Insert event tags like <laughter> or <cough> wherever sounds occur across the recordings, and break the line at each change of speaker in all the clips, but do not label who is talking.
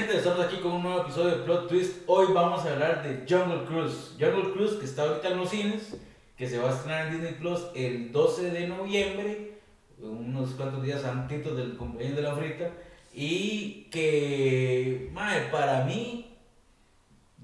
gente? Estamos aquí con un nuevo episodio de Plot Twist. Hoy vamos a hablar de Jungle Cruise. Jungle Cruise que está ahorita en los cines, que se va a estrenar en Disney Plus el 12 de noviembre, unos cuantos días antes del cumpleaños de la frita. Y que, madre, para mí,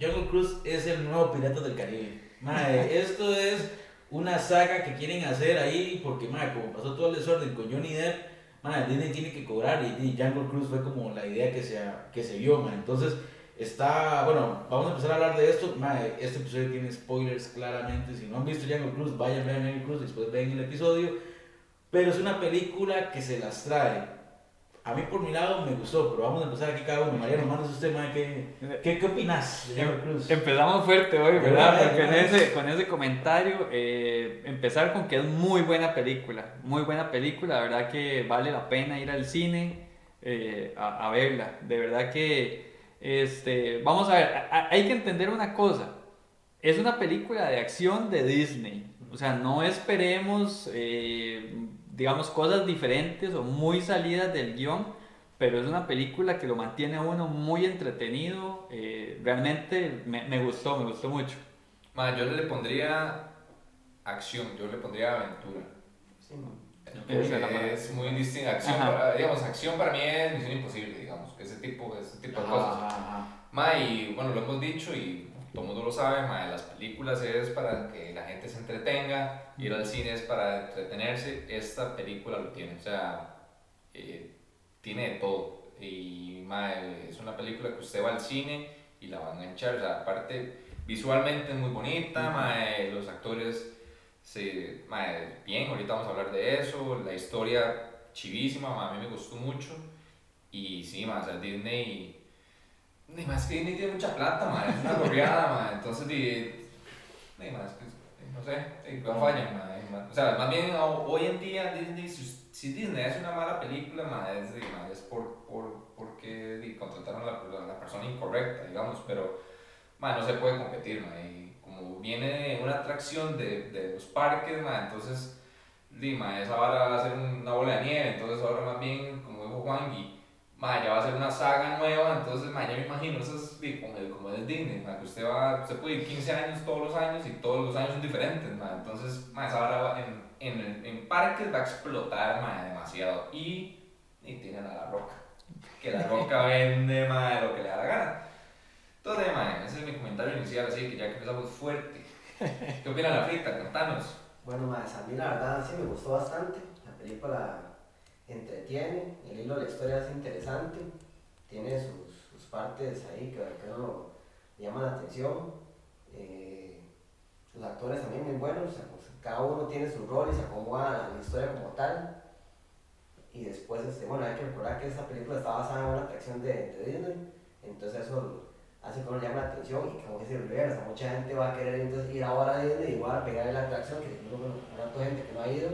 Jungle Cruise es el nuevo Pirata del Caribe. Madre, <laughs> esto es una saga que quieren hacer ahí, porque, madre, como pasó todo el desorden con Johnny Depp man, Disney tiene que cobrar y, Jungle Cruise fue como la idea que se, que se vio. Entonces, está, bueno, vamos a empezar a hablar de esto. Man, este episodio tiene spoilers claramente. Si no han visto Jungle Cruise, vayan, vean Jungle Cruise, después ven el episodio. Pero es una película que se las trae a mí por mi lado me gustó, pero vamos a empezar aquí cada uno. Mariano, mandas usted, ¿qué, qué, qué opinas de Cruz?
Empezamos fuerte hoy, ¿verdad? Porque con ese, con ese comentario, eh, empezar con que es muy buena película, muy buena película, la verdad que vale la pena ir al cine eh, a, a, verla. De verdad que, este, vamos a ver, hay que entender una cosa. Es una película de acción de Disney. O sea, no esperemos... Eh, digamos, cosas diferentes o muy salidas del guion, pero es una película que lo mantiene a uno muy entretenido. Eh, realmente me, me, gustó, me gustó mucho.
yo le pondría acción, yo le pondría aventura. Sí, es muy distinta. Acción para, digamos, acción para mí es misión imposible, digamos, ese tipo, ese tipo de cosas. Ma, y bueno, lo hemos dicho y todo el mundo lo sabe, las películas es para que la gente se entretenga, ir al cine es para entretenerse, esta película lo tiene, o sea, eh, tiene de todo. Y es una película que usted va al cine y la va a enganchar, o sea, aparte visualmente es muy bonita, los actores se, bien, ahorita vamos a hablar de eso, la historia chivísima, a mí me gustó mucho. Y sí, más o Disney ni más que Disney tiene mucha plata, man. Es una gorriada, man. Entonces, di, ni más que, no sé, no falla, man. O sea, más bien hoy en día Disney, si, Disney es una mala película, man, es, es por, por, porque di, contrataron a la, la, persona incorrecta, digamos, pero, man, no se puede competir, man. Y como viene una atracción de, de los parques, man, entonces, di, man, esa va a ser una bola de nieve, entonces ahora más bien, como dijo Juan, y ma, ya va a ser una saga nueva, entonces ma, ya me imagino, eso es como el, como el Disney, ma, que usted va, se puede ir 15 años todos los años y todos los años son diferentes, ma, entonces ma, esa hora en, en, en parques va a explotar ma, demasiado y, y tienen a la roca, que la roca <laughs> vende ma, lo que le da la gana. Entonces, ma, ese es mi comentario inicial, así que ya que empezamos fuerte. ¿Qué opina la frita? Contanos.
Bueno, ma, a mí la verdad sí me gustó bastante, la película entretiene, el hilo de la historia es interesante, tiene sus, sus partes ahí que, que uno llama la atención. Eh, los actores también muy buenos, pues, cada uno tiene su rol y se acomoda a la historia como tal. Y después, este, bueno, hay que recordar que esta película está basada en una atracción de, de Disney, entonces eso hace que uno llame la atención y como dice Rivera, mucha gente va a querer entonces ir ahora a Disney y va a pegar la atracción, que hay tanta gente que no ha ido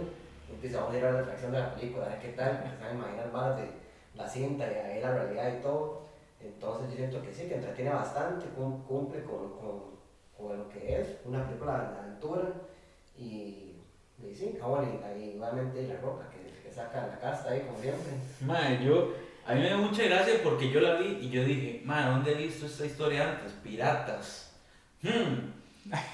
empezamos a ir a la atracción de la película, a ver qué tal, empezamos a imaginar más de la cinta y ahí la realidad y todo. Entonces yo siento que sí, que entretiene bastante, cumple con, lo que es una película de aventura y, y sí, ah, bueno, y, igualmente la roca que, que saca la casta ahí como siempre.
Madre, yo, a mí me da mucha gracia porque yo la vi y yo dije, madre, ¿dónde he visto esta historia antes? Piratas. Hmm.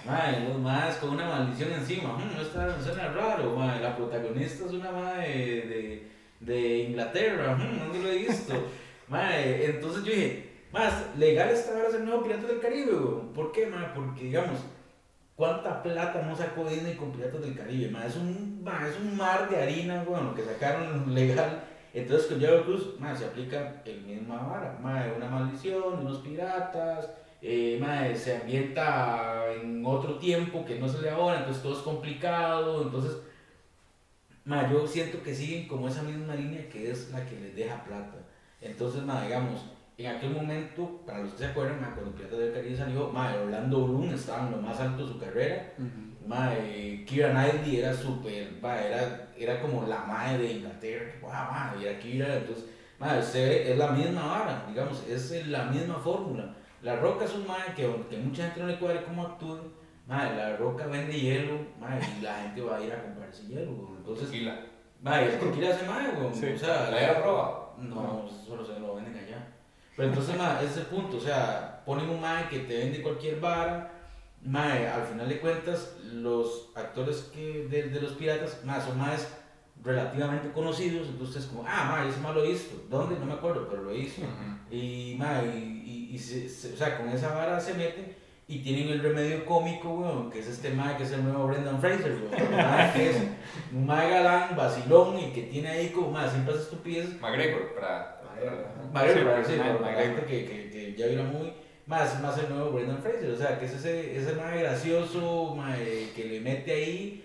Madre, más con una maldición encima. Hmm, no está, no suena raro, madre. La protagonista es una madre de, de Inglaterra. Hmm, ¿Dónde lo he visto? <laughs> madre, entonces yo dije, más legal está ahora ser nuevo Piratas del Caribe, ¿Por qué, madre? Porque, digamos, ¿cuánta plata no sacó Disney con Piratas del Caribe? Madre, es, un, es un mar de harina, bueno, lo que sacaron <laughs> legal. Entonces con Diego Cruz, madre, se aplica el mismo vara. Madre, una maldición, unos piratas eh, se ambienta en otro tiempo que no se le ahora, entonces todo es complicado, entonces yo siento que siguen como esa misma línea que es la que les deja plata. Entonces, digamos, en aquel momento, para los que se acuerdan, cuando Pirata del Caribe salió, Orlando Bloom estaba en lo más alto de su carrera, uh Kira Knightley era súper, era, era como la madre de Inglaterra, wow, y era Kira, entonces, es la misma vara, digamos, es la misma fórmula. La Roca es un mae que aunque mucha gente no le cuadre cómo actúa, mae, la Roca vende hielo, mae, y la gente va a ir a comprar ese hielo, Entonces,
tequila.
Mae, es tequila ese mae, güey.
O sea, ¿la era prueba?
No, solo se lo venden allá. Pero entonces, ese es el punto, o sea, ponen un mae que te vende cualquier vara, mae, al final de cuentas, los actores que de, de los piratas, son más relativamente conocidos, entonces como, ah, mae, ese mae lo visto, ¿dónde? No me acuerdo, pero lo he visto. Y, mae, y, y, se, se, o sea, con esa vara se meten y tienen el remedio cómico, weón, que es este mae que es el nuevo Brendan Fraser, weón. que es un mae galán, vacilón y que tiene ahí como, mae, siempre hace estupidez.
McGregor, para...
McGregor, sí, para, la gente que, que, que ya vio muy más, más el nuevo Brendan Fraser, o sea, que es ese, ese mae gracioso, mae, que le mete ahí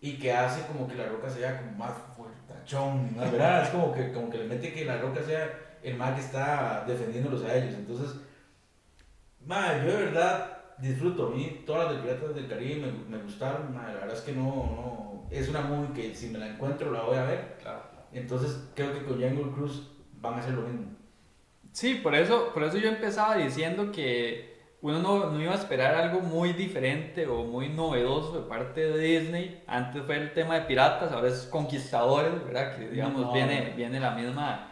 y que hace como que la roca sea como más fuertachón, ¿no? ¿verdad? Es como que, como que le mete que la roca sea el mae que está defendiéndolos a ellos, entonces, mae, yo de verdad disfruto. A mí todas las de Piratas del Caribe me, me gustaron. la verdad es que no, no. Es una movie que si me la encuentro la voy a ver.
Claro.
Entonces creo que con Jungle Cruise van a hacer lo mismo.
Sí, por eso, por eso yo empezaba diciendo que uno no, no, iba a esperar algo muy diferente o muy novedoso de parte de Disney. Antes fue el tema de piratas, ahora es conquistadores, ¿verdad? Que digamos viene, viene la, misma,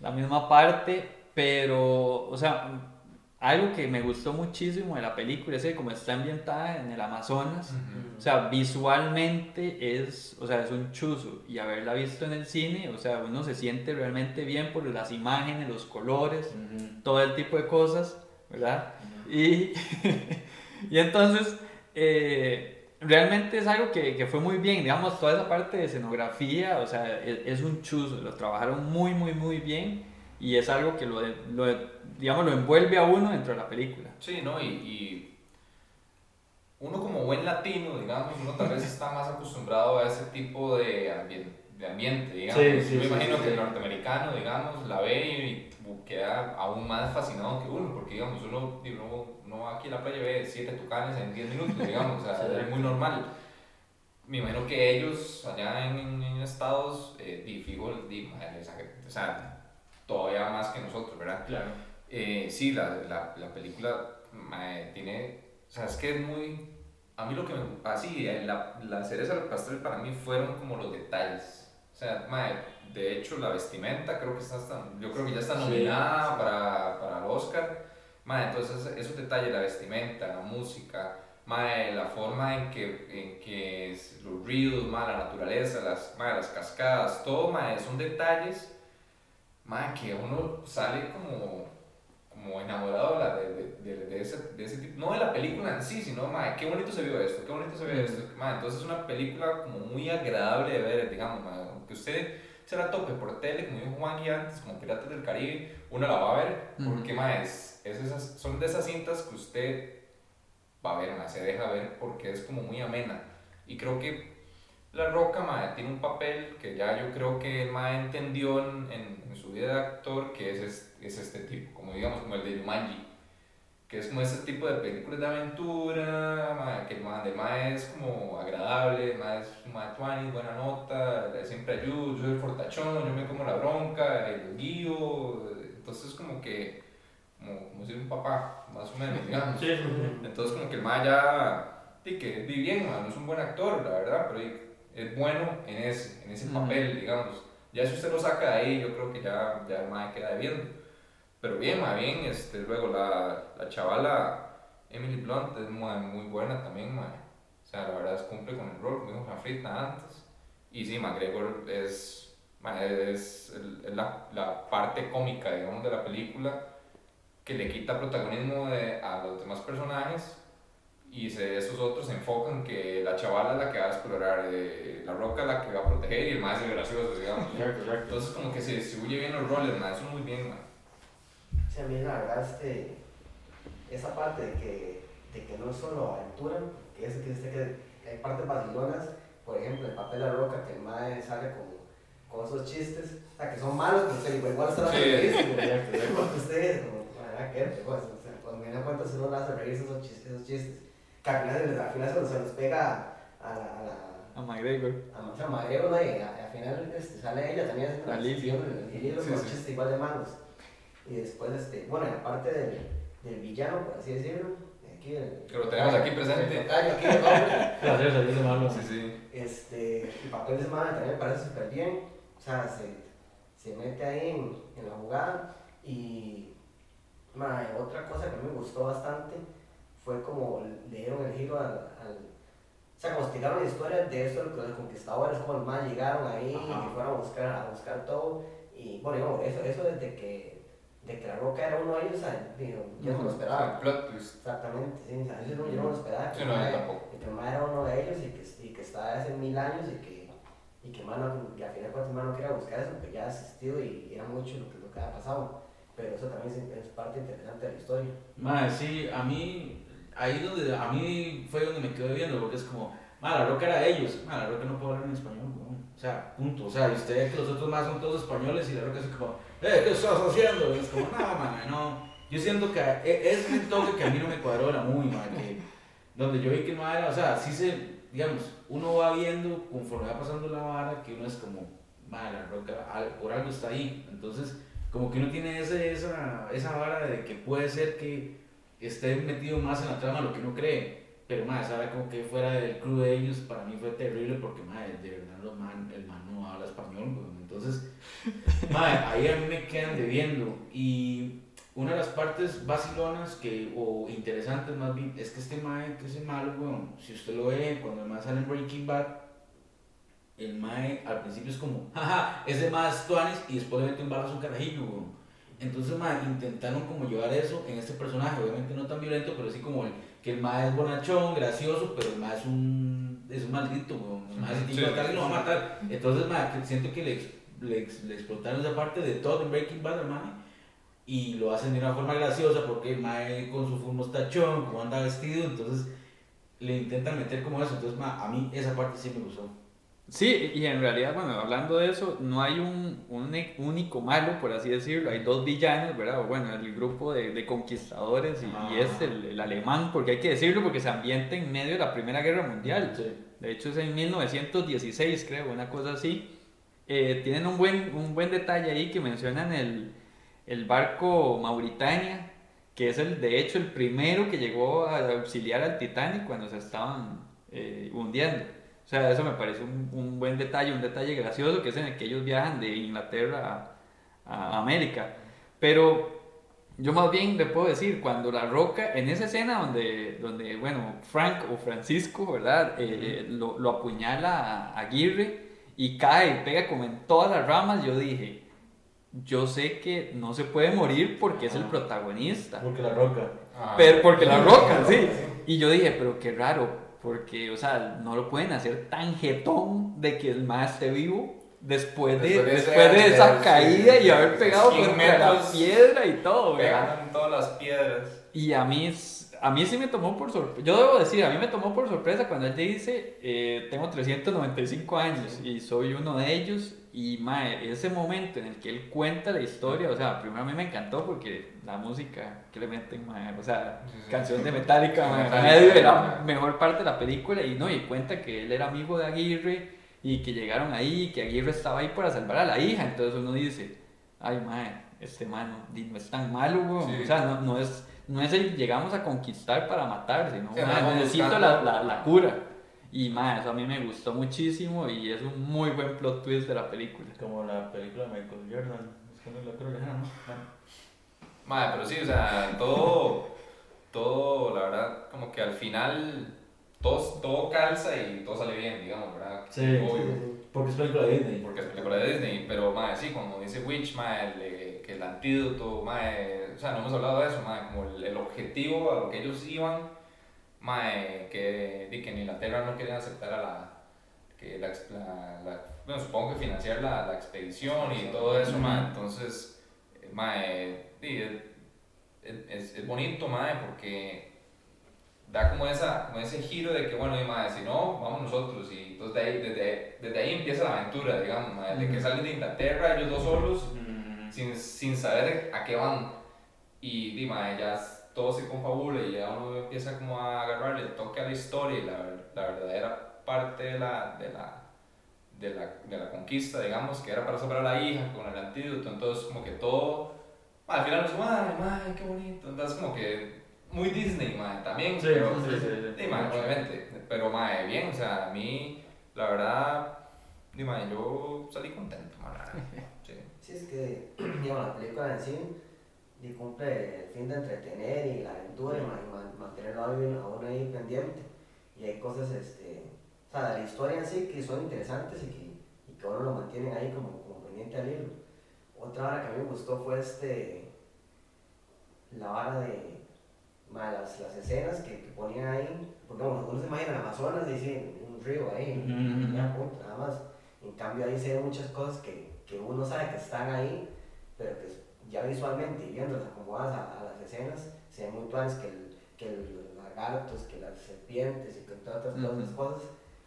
la misma parte, pero, o sea, algo que me gustó muchísimo de la película es que como está ambientada en el Amazonas, o sea, visualmente es, o sea, es un chuzo. Y haberla visto en el cine, o sea, uno se siente realmente bien por las imágenes, los colores, todo el tipo de cosas, ¿verdad? y, <laughs> y entonces, eh, realmente es algo que, que, fue muy bien, digamos, toda esa parte de escenografía, o sea, es, es un chuzo, lo trabajaron muy, muy, muy bien y es algo que lo, lo, digamos, lo envuelve a uno dentro de la película.
Sí, ¿no? Y, y, uno como buen latino, digamos, uno tal vez está más acostumbrado a ese tipo de, ambiente, de ambiente digamos. Sí, sí, Yo me imagino que el norteamericano, digamos, la ve y queda aún más fascinado que uno, porque, digamos, uno, uno, aquí en la playa ve siete tucanes en 10 minutos, <laughs> digamos, o sea, es muy normal me imagino que ellos allá en, en Estados, eh, fijo, o sea, todavía más que nosotros, ¿verdad?
Claro.
Eh, sí, la, la, la película tiene, o sea, es que es muy, a mí lo que me, así, ah, la, la cereza del pastel para mí fueron como los detalles, o sea, de hecho la vestimenta creo que está, yo creo que ya está nominada Para, para el Oscar, entonces esos detalles, la vestimenta, la música, la forma en que, en que los ríos, la naturaleza, las, las cascadas, todo, son detalles man, que uno sale como, como enamorado de, de, de, ese, de ese tipo, no de la película en sí, sino, man, qué bonito se vio esto, qué bonito se vio esto, man, entonces es una película como muy agradable de ver, digamos, man, aunque usted se la tope por tele, como dijo Juan y antes, como Piratas del Caribe, uno la va a ver, porque, man, es, es esas, son de esas cintas que usted va a ver, man, se deja ver porque es como muy amena, y creo que la Roca, mae, tiene un papel que ya yo creo que mae entendió en, en, su vida de actor, que es, es, este tipo, como digamos, como el de Jumanji, que es como ese tipo de películas de aventura, mae, que el mae, es como agradable, el mae es un mae buena nota, siempre ayuda, yo soy el fortachón, yo me como la bronca, el guío, entonces como que, como, como si un papá, más o menos, digamos. Entonces como que el mae ya, sí, que vive bien, no es un buen actor, la verdad, pero es bueno en ese, en ese papel, digamos. Ya si usted lo saca de ahí, yo creo que ya, ya el queda debiendo. Pero bien, más bien, este, luego la, la chavala Emily Blunt es muy, muy buena también, O sea, la verdad es cumple con el rol, como dijo Frita antes. Y sí, McGregor es, es, la, la, parte cómica, digamos, de la película que le quita protagonismo de, a los demás personajes y se, esos otros se enfocan que la chavala es la que va a explorar, eh, la roca es la que va a proteger y el más es gracioso, digamos. <laughs> Entonces como que se distribuye bien los roles, man, eso muy bien, man.
Sí, a mí la verdad, este, esa parte de que, de que no es solo aventura, que es que, que hay partes vacilonas, por ejemplo, el papel de la roca, que el mae sale con, con esos chistes, o sea, que son malos, pero igual está la sí. Porque <laughs> ustedes, como, ¿qué? Pues, o sea, cuando me dan cuenta, se no le hace reírse esos chistes. Esos chistes que al final, al final se, nos pega a la... A, la,
a McGregor.
A, a McGregor, ¿no? Y al final este, sale ella también.
La Lily.
Y los sí, sí. igual de malos. Y después, este, bueno, en la parte del, del villano, por así decirlo, aquí el,
que lo tenemos aquí presente.
El tocayo, aquí el hombre.
Gracias, es de malo.
Sí, sí.
Este, el papel de semana también me parece súper bien. O sea, se, se mete ahí en, en la jugada y otra cosa que me gustó bastante fue como le dieron el giro al, o sea, como tiraron la historia de eso, los conquistadores, como los más llegaron ahí y fueron a buscar, a buscar todo. Y bueno, eso, eso desde que, de que la roca era uno de ellos, digo, yo no lo esperaba. Exactamente, sí, eso no, yo no lo esperaba. Que, no, que era uno de ellos y que, y que está hace mil años y que, y que mano, y al final cuando mano quería buscar eso, pues ya ha asistido y era mucho lo que, lo que había pasado. Pero eso también es, parte interesante de la historia.
Madre, sí, a mí ahí donde a mí fue donde me quedé viendo, porque es como, la roca era de ellos, la roca no puede hablar en español, o sea, punto, o sea, y usted que los otros más son todos españoles y la roca es como, eh, ¿qué estás haciendo? Y es como, no, man, no, yo siento que e, es un toque que a mí no me cuadró era muy, mal que donde yo vi que no era, o sea, sí se, digamos, uno va viendo conforme va pasando la vara que uno es como, madre, la roca por algo está ahí, entonces, como que uno tiene ese, esa, esa vara de que puede ser que esté metido más en la trama lo que uno cree. Pero más, sabe como que fuera del crew de ellos, para mí fue terrible porque madre, de verdad los man, el man no habla español. Entonces, <laughs> madre, ahí a mí me quedan debiendo. Y una de las partes vacilonas que, o interesantes más bien, es que este mae, que es malo, bueno, si usted lo ve, cuando el mae sale en Breaking Bad, el mae al principio es como, jaja, ese más tuanis y después le mete un balazo a un carajillo, entonces, ma, intentaron como llevar eso en este personaje, obviamente no tan violento, pero sí como el, que el ma es bonachón, gracioso, pero el ma es un, es un maldito, el ma es tipo de lo va a matar. Entonces, ma, siento que le, le, le, explotaron esa parte de todo en Breaking Bad, ma, y lo hacen de una forma graciosa porque el ma con su full mostachón, como anda vestido, entonces le intentan meter como eso. Entonces, ma, a mí esa parte sí me gustó.
Sí, y en realidad, bueno, hablando de eso, no hay un, un único malo, por así decirlo, hay dos villanos, ¿verdad? Bueno, el grupo de, de conquistadores y, y es el, el, alemán, porque hay que decirlo, porque se ambienta en medio de la Primera Guerra Mundial. De hecho, es en 1916, creo, una cosa así. Eh, tienen un buen, un buen detalle ahí que mencionan el, el barco Mauritania, que es el, de hecho el primero que llegó a auxiliar al Titanic cuando se estaban eh, hundiendo. O sea, eso me parece un, un, buen detalle, un detalle gracioso, que es en el que ellos viajan de Inglaterra a, América. Pero yo más bien le puedo decir, cuando La Roca, en esa escena donde, donde bueno, Frank o Francisco, ¿verdad? Eh, lo, lo, apuñala a Aguirre y cae, pega como en todas las ramas, yo dije, yo sé que no se puede morir porque es el protagonista.
Porque La Roca.
Pero, porque La Roca, sí. Y yo dije, pero qué raro, porque, o sea, no lo pueden hacer tan jetón de que el más esté vivo después de, después de, esa caída y haber pegado contra la piedra y todo,
Pegando en todas las piedras.
Y a mí, a mí sí me tomó por sorpresa. Yo debo decir, a mí me tomó por sorpresa cuando él dice: eh, Tengo 395 años y soy uno de ellos y mae, ese momento en el que él cuenta la historia, o sea, primero a mí me encantó porque la música que le meten, mae, o sea, canción de Metallica, mae, medio de la mejor parte de la película y no, y cuenta que él era amigo de Aguirre y que llegaron ahí, que Aguirre estaba ahí para salvar a la hija, entonces uno dice, ay, mae, este mano no es tan malo, o sea, no, no, es, no es el llegamos a conquistar para matar, sino, necesito la, la, la cura. Y más, eso a mí me gustó muchísimo y es un muy buen plot twist de la película.
Como la película de Michael Jordan, es la creo ¿no?
Madre, pero sí, o sea, todo, todo, la verdad, como que al final todo, todo calza y todo sale bien, digamos, ¿verdad?
Sí, porque es película de Disney.
Porque es película de Disney, pero, madre, sí, como dice Witch, madre, que el antídoto, madre, o sea, no hemos hablado de eso, madre, como el, el objetivo a lo que ellos iban mae, que, que en Inglaterra no querían aceptar a la, que la, la, bueno, supongo que financiar la, la expedición y todo eso, mae, entonces, mae, es, es, bonito, mae, porque da como, esa, como ese giro de que, bueno, y mae, si no, vamos nosotros, y entonces de ahí, desde, desde ahí empieza la aventura, digamos, mae, de que salen de Inglaterra ellos dos solos, sin, sin saber a qué van, y, y mae, ya todo se confabula y ya uno empieza como a agarrarle el toque a la historia y la, la verdadera parte de la, de la, de, la, de la conquista, digamos, que era para salvar a la hija con el antídoto, entonces como que todo, al final es, madre, madre, qué bonito, entonces como que muy Disney, madre, también,
sí,
pero,
sí, sí, sí,
obviamente, pero madre, bien, o sea, a mí, la verdad, madre, yo salí contento, madre, <laughs>
sí. Sí, es que, <clears throat> digamos, la película en sí y cumple el fin de entretener y la aventura y, mantenerlo a uno ahí pendiente. Y hay cosas, este, o sea, de la historia en sí que son interesantes y que, y que uno lo mantienen ahí como, como pendiente al hilo. Otra hora que a mí me gustó fue este, la vara de las, las escenas que, que, ponían ahí, porque uno se imagina en Amazonas y sí, un río ahí, nada más. En cambio ahí se ven muchas cosas que, que uno sabe que están ahí, pero que ya visualmente y viéndolas acomodadas a, a, las escenas, se ven muy claras que el, que el lagartos, que las serpientes y que todas, todas esas cosas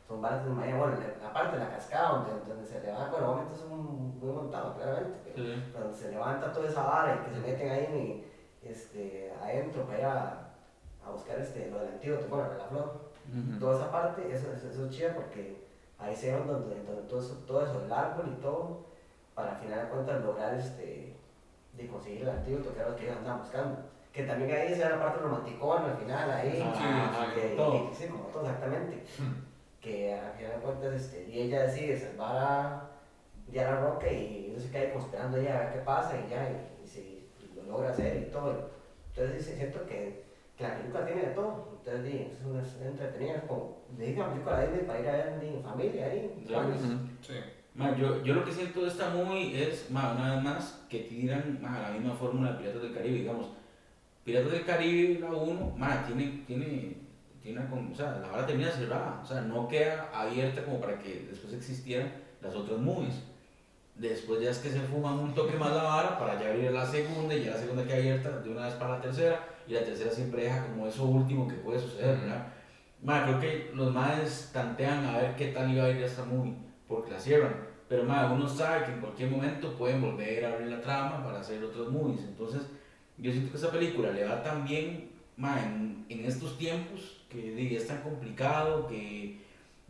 son varias. Bueno, aparte de la cascada donde, donde se levanta, bueno, momentos son muy montados, claramente, pero cuando se levanta toda esa vara y que se meten ahí este, adentro para ir a, a buscar este, lo del antídoto, bueno, la flor. Toda esa parte, eso, eso, eso, es chido porque ahí se ve donde, donde todo, eso, todo eso, el árbol y todo, para al final de cuentas lograr este, de conseguir el antídoto que era lo que ellos andaban buscando. Que también ahí se ve la parte romanticona al final, ahí. Ah, sí, sí, todo. sí, como todo, exactamente. que al final de cuentas, este, y ella decide salvar a Diana Roque y no se queda como esperando ella a ver qué pasa y ya, y, y, se, lo logra hacer y todo. Entonces siento que, que la película tiene de todo. Entonces es una es entretenida, como le dije la película de Disney para ir a ver en familia ahí.
Sí. Yo, yo, lo que siento de esta movie es, ma, una vez más, que tiran ma, la misma fórmula de Piratas del Caribe, digamos. Piratas del Caribe, la 1, tiene, tiene o sea, la vara termina cerrada, o sea, no queda abierta como para que después existieran las otras movies. Después ya es que se fuman un toque más la vara para ya abrir la segunda y ya la segunda queda abierta de una vez para la tercera y la tercera siempre deja como eso último que puede suceder, ¿verdad? creo que los más tantean a ver qué tal iba a ir esta movie porque la cierran. Pero más uno sabe que en cualquier momento pueden volver a abrir la trama para hacer otros movies. Entonces, yo siento que esta película le va tan bien en, en estos tiempos que es tan complicado, que,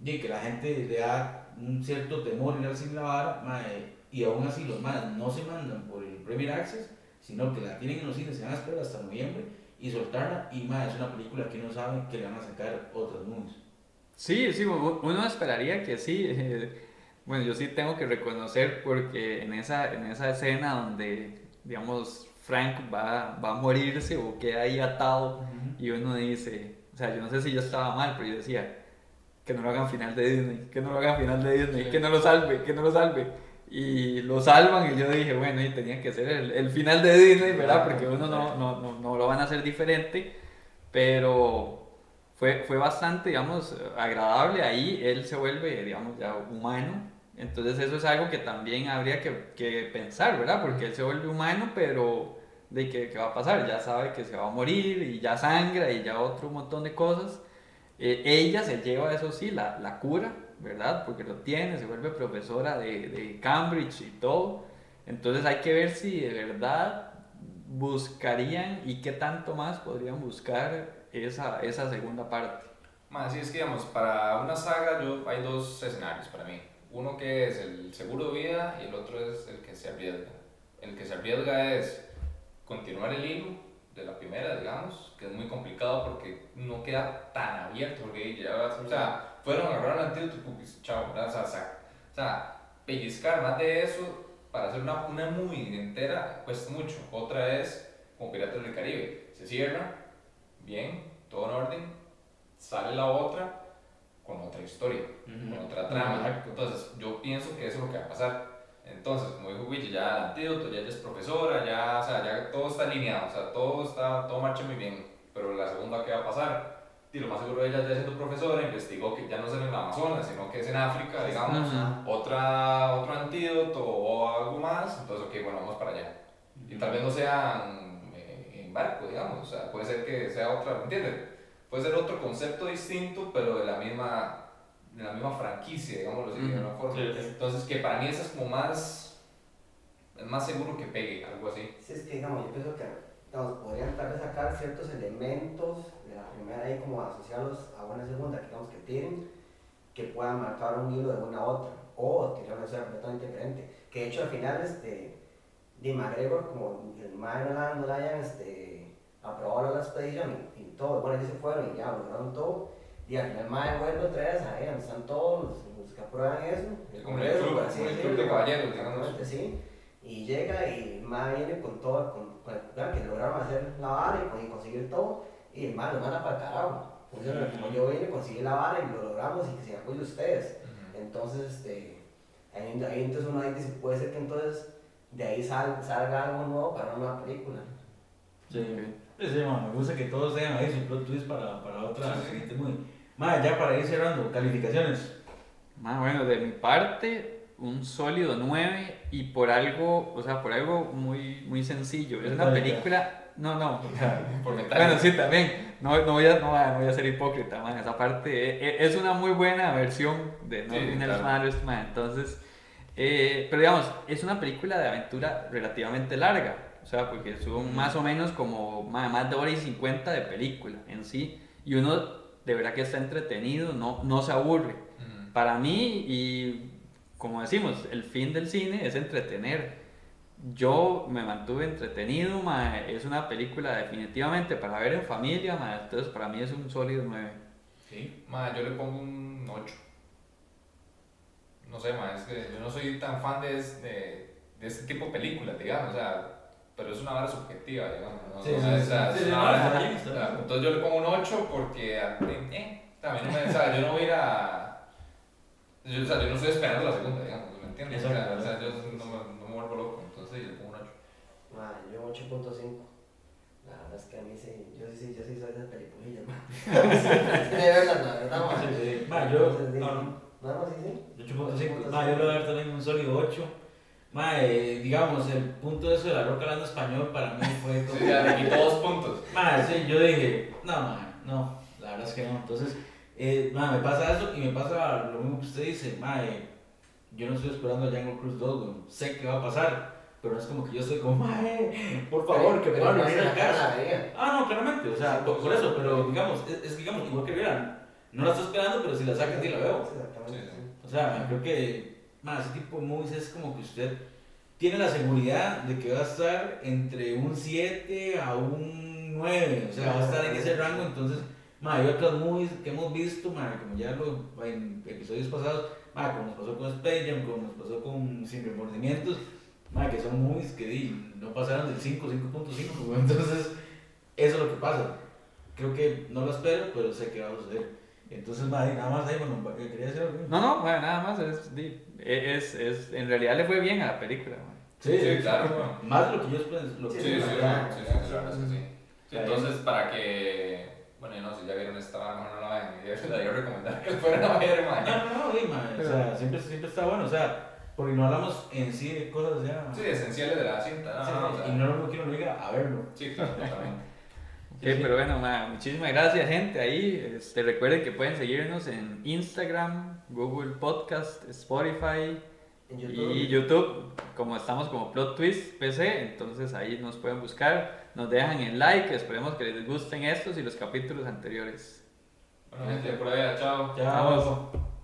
que la gente le da un cierto temor ir al cine la vara, y aún así los más no se mandan por el Premier Access, sino que la tienen en los cines, se van a esperar hasta noviembre y soltarla, y más es una película que no saben que le van a sacar otros movies.
Sí, sí, uno esperaría que sí. Bueno, yo sí tengo que reconocer porque en esa, en esa escena donde, digamos, Frank va, va a morirse o queda ahí atado y uno dice, o sea, yo no sé si yo estaba mal, pero yo decía, que no lo hagan final de Disney, que no lo hagan final de Disney, que no lo salve, que no lo salve. Y lo salvan y yo dije, bueno, y tenía que ser el, el final de Disney, ¿verdad? Porque uno no, no, no, no, lo van a hacer diferente, pero fue, fue bastante, digamos, agradable. Ahí él se vuelve, digamos, ya humano. Entonces eso es algo que también habría que, que pensar, ¿verdad? Porque él se vuelve humano, pero de qué, qué va a pasar, ya sabe que se va a morir y ya sangra y ya otro montón de cosas. Eh, ella se lleva, eso sí, la, la, cura, ¿verdad? Porque lo tiene, se vuelve profesora de, de, Cambridge y todo. Entonces hay que ver si de verdad buscarían y qué tanto más podrían buscar esa, esa segunda parte.
Más, sí, es que digamos, para una saga yo, hay dos escenarios para mí. Uno que es el seguro vida y el otro es el que se arriesga. El que se arriesga es continuar el hilo de la primera, digamos, que es muy complicado porque no queda tan abierto, porque ya, o sea, fueron a agarrar el antídoto y chao, O sea, o sea, pellizcar más de eso para hacer una, una movie entera cuesta mucho. Otra es como Piratas del Caribe, se cierra, bien, todo en orden, sale la otra con otra historia, con otra trama. Entonces, yo pienso que eso es lo que va a pasar entonces, como dijo Willy, ya el antídoto, ya ella es profesora, ya, o sea, ya todo está alineado, o sea, todo, está, todo marcha muy bien. Pero la segunda, ¿qué va a pasar? Y lo más seguro ella ya siendo profesora investigó que ya no es en el Amazonas, sino que es en África, digamos, otra, otro antídoto o algo más. Entonces, ok, bueno, vamos para allá. Y tal vez no sean eh, en barco, digamos, o sea, puede ser que sea otra, ¿me entiendes? Puede ser otro concepto distinto, pero de la misma de la misma franquicia, digámoslo así, de alguna forma. Entonces, que para mí eso es como más, es más seguro que pegue, algo así.
Sí, es que, digamos, yo pienso que digamos, podrían tal vez sacar ciertos elementos de la primera y como asociarlos a una segunda, digamos, que tienen, que puedan marcar un hilo de una a otra, o tirar una historia completamente diferente. Que de hecho, al final, este, de McGregor, como el Mario no la hayan este, aprobado la expedición todo, bueno, ellos se fueron y ya lograron todo y al final, más vuelve otra vez ahí donde están todos los, que aprueban eso.
El como el club, de caballeros, digamos.
Sí. Y llega y más viene con todo, con, que lograron hacer la vara y conseguir todo, y el lo manda para el carajo. como yo vine, conseguí la vara y lo logramos y que se apoye ustedes. Entonces, este, ahí, ahí, entonces uno dice, puede ser que entonces de ahí salga algo nuevo para una nueva película.
Sí, sí, me gusta que todos sean ahí su plot twist para, para otra siguiente muy. Más, ya para ir cerrando, calificaciones.
Más bueno, de mi parte, un sólido 9 y por algo, o sea, por algo muy, muy sencillo. Es una película. No, no, <laughs> sea, bueno, sí, también. No, no, voy a, no, voy a ser hipócrita, man. Esa parte eh, eh, es una muy buena versión de No sí, claro. Entonces, eh, pero digamos, es una película de aventura relativamente larga. O sea, porque son más o menos como más de hora y 50 de película en sí. Y uno de verdad que está entretenido, no, no se aburre. Para mí, y como decimos, el fin del cine es entretener. Yo me mantuve entretenido, es una película definitivamente para ver en familia, entonces para mí es un sólido 9.
Sí, yo le pongo un 8. No sé, es que yo no soy tan fan de, de, de este tipo de películas, digamos, o sea, pero es una vara subjetiva, digamos. ¿no? Sí, entonces yo le pongo un 8 porque eh, también me, o sea, yo no voy a ir a. Yo, o sea, yo no estoy esperando la segunda, digamos, ¿me entiendes? o sea, o sea, yo no me, no me vuelvo loco, entonces yo le pongo un 8.
Ah, yo 8.5. La verdad es que a mí sí, yo sí, yo sí soy de peliculilla, de <laughs> verdad, la verdad,
Sí, sí. Va, yo. No, no. sí, sí. 8.5. Va, yo le voy a dar también un sólido 8 Mae, digamos, el punto de eso de la roca hablando español para mí fue
como. Sí, ya le quitó dos puntos.
Mae, sí, yo dije, no, mae, no, la verdad es que no. Entonces, eh, mae, me pasa eso y me pasa lo mismo que usted dice, mae, yo no estoy esperando a Jungle Cruise 2, sé que va a pasar. Pero no es como que yo soy como, mae, por favor, que puedan venir al caso. Ah, no, claramente, o sea, por, eso, pero digamos, es, es digamos, igual que vean, no la estoy esperando, pero si la sacan, sí la veo. O sea, creo que más, ese tipo de movies es como que usted tiene la seguridad de que va a estar entre un 7 a un 9, o sea, va a estar en ese rango, entonces, más, hay otras movies que hemos visto, más, como ya lo, en episodios pasados, más, como nos pasó con Space Jam, como nos pasó con Sin Remordimientos, más, que son movies que di, no pasaron del 5, 5.5, <laughs> entonces, eso es lo que pasa. Creo que no lo espero, pero sé que va a suceder. Entonces, nada más ahí, bueno, quería decir algo.
No, no, bueno, nada más, es, es, es, en realidad le fue bien a la película.
Sí, sí, claro. Más de lo que yo esperaba.
Lo que sí, sí, sí, sí, claro, es que sí. Entonces, para que, bueno, no, si ya vieron esta, mejor no <laughs> la vean, yo la digo recomendar que fueran a ver, man.
No, no, no, sí, man, o sea, siempre, siempre está bueno, o sea, porque no hablamos en sí de cosas ya.
Sí, esenciales de la cinta,
no, sí, no, o sea, y no lo quiero obligar a verlo.
Sí, claro, totalmente.
Okay, pero bueno, muchísimas gracias gente ahí. Este, recuerden que pueden seguirnos en Instagram, Google Podcast, Spotify y YouTube, como estamos como Plot Twist PC, entonces ahí nos pueden buscar, nos dejan en like, esperemos que les gusten estos y los capítulos anteriores.
Bueno, gente, por allá, chao.
Chao.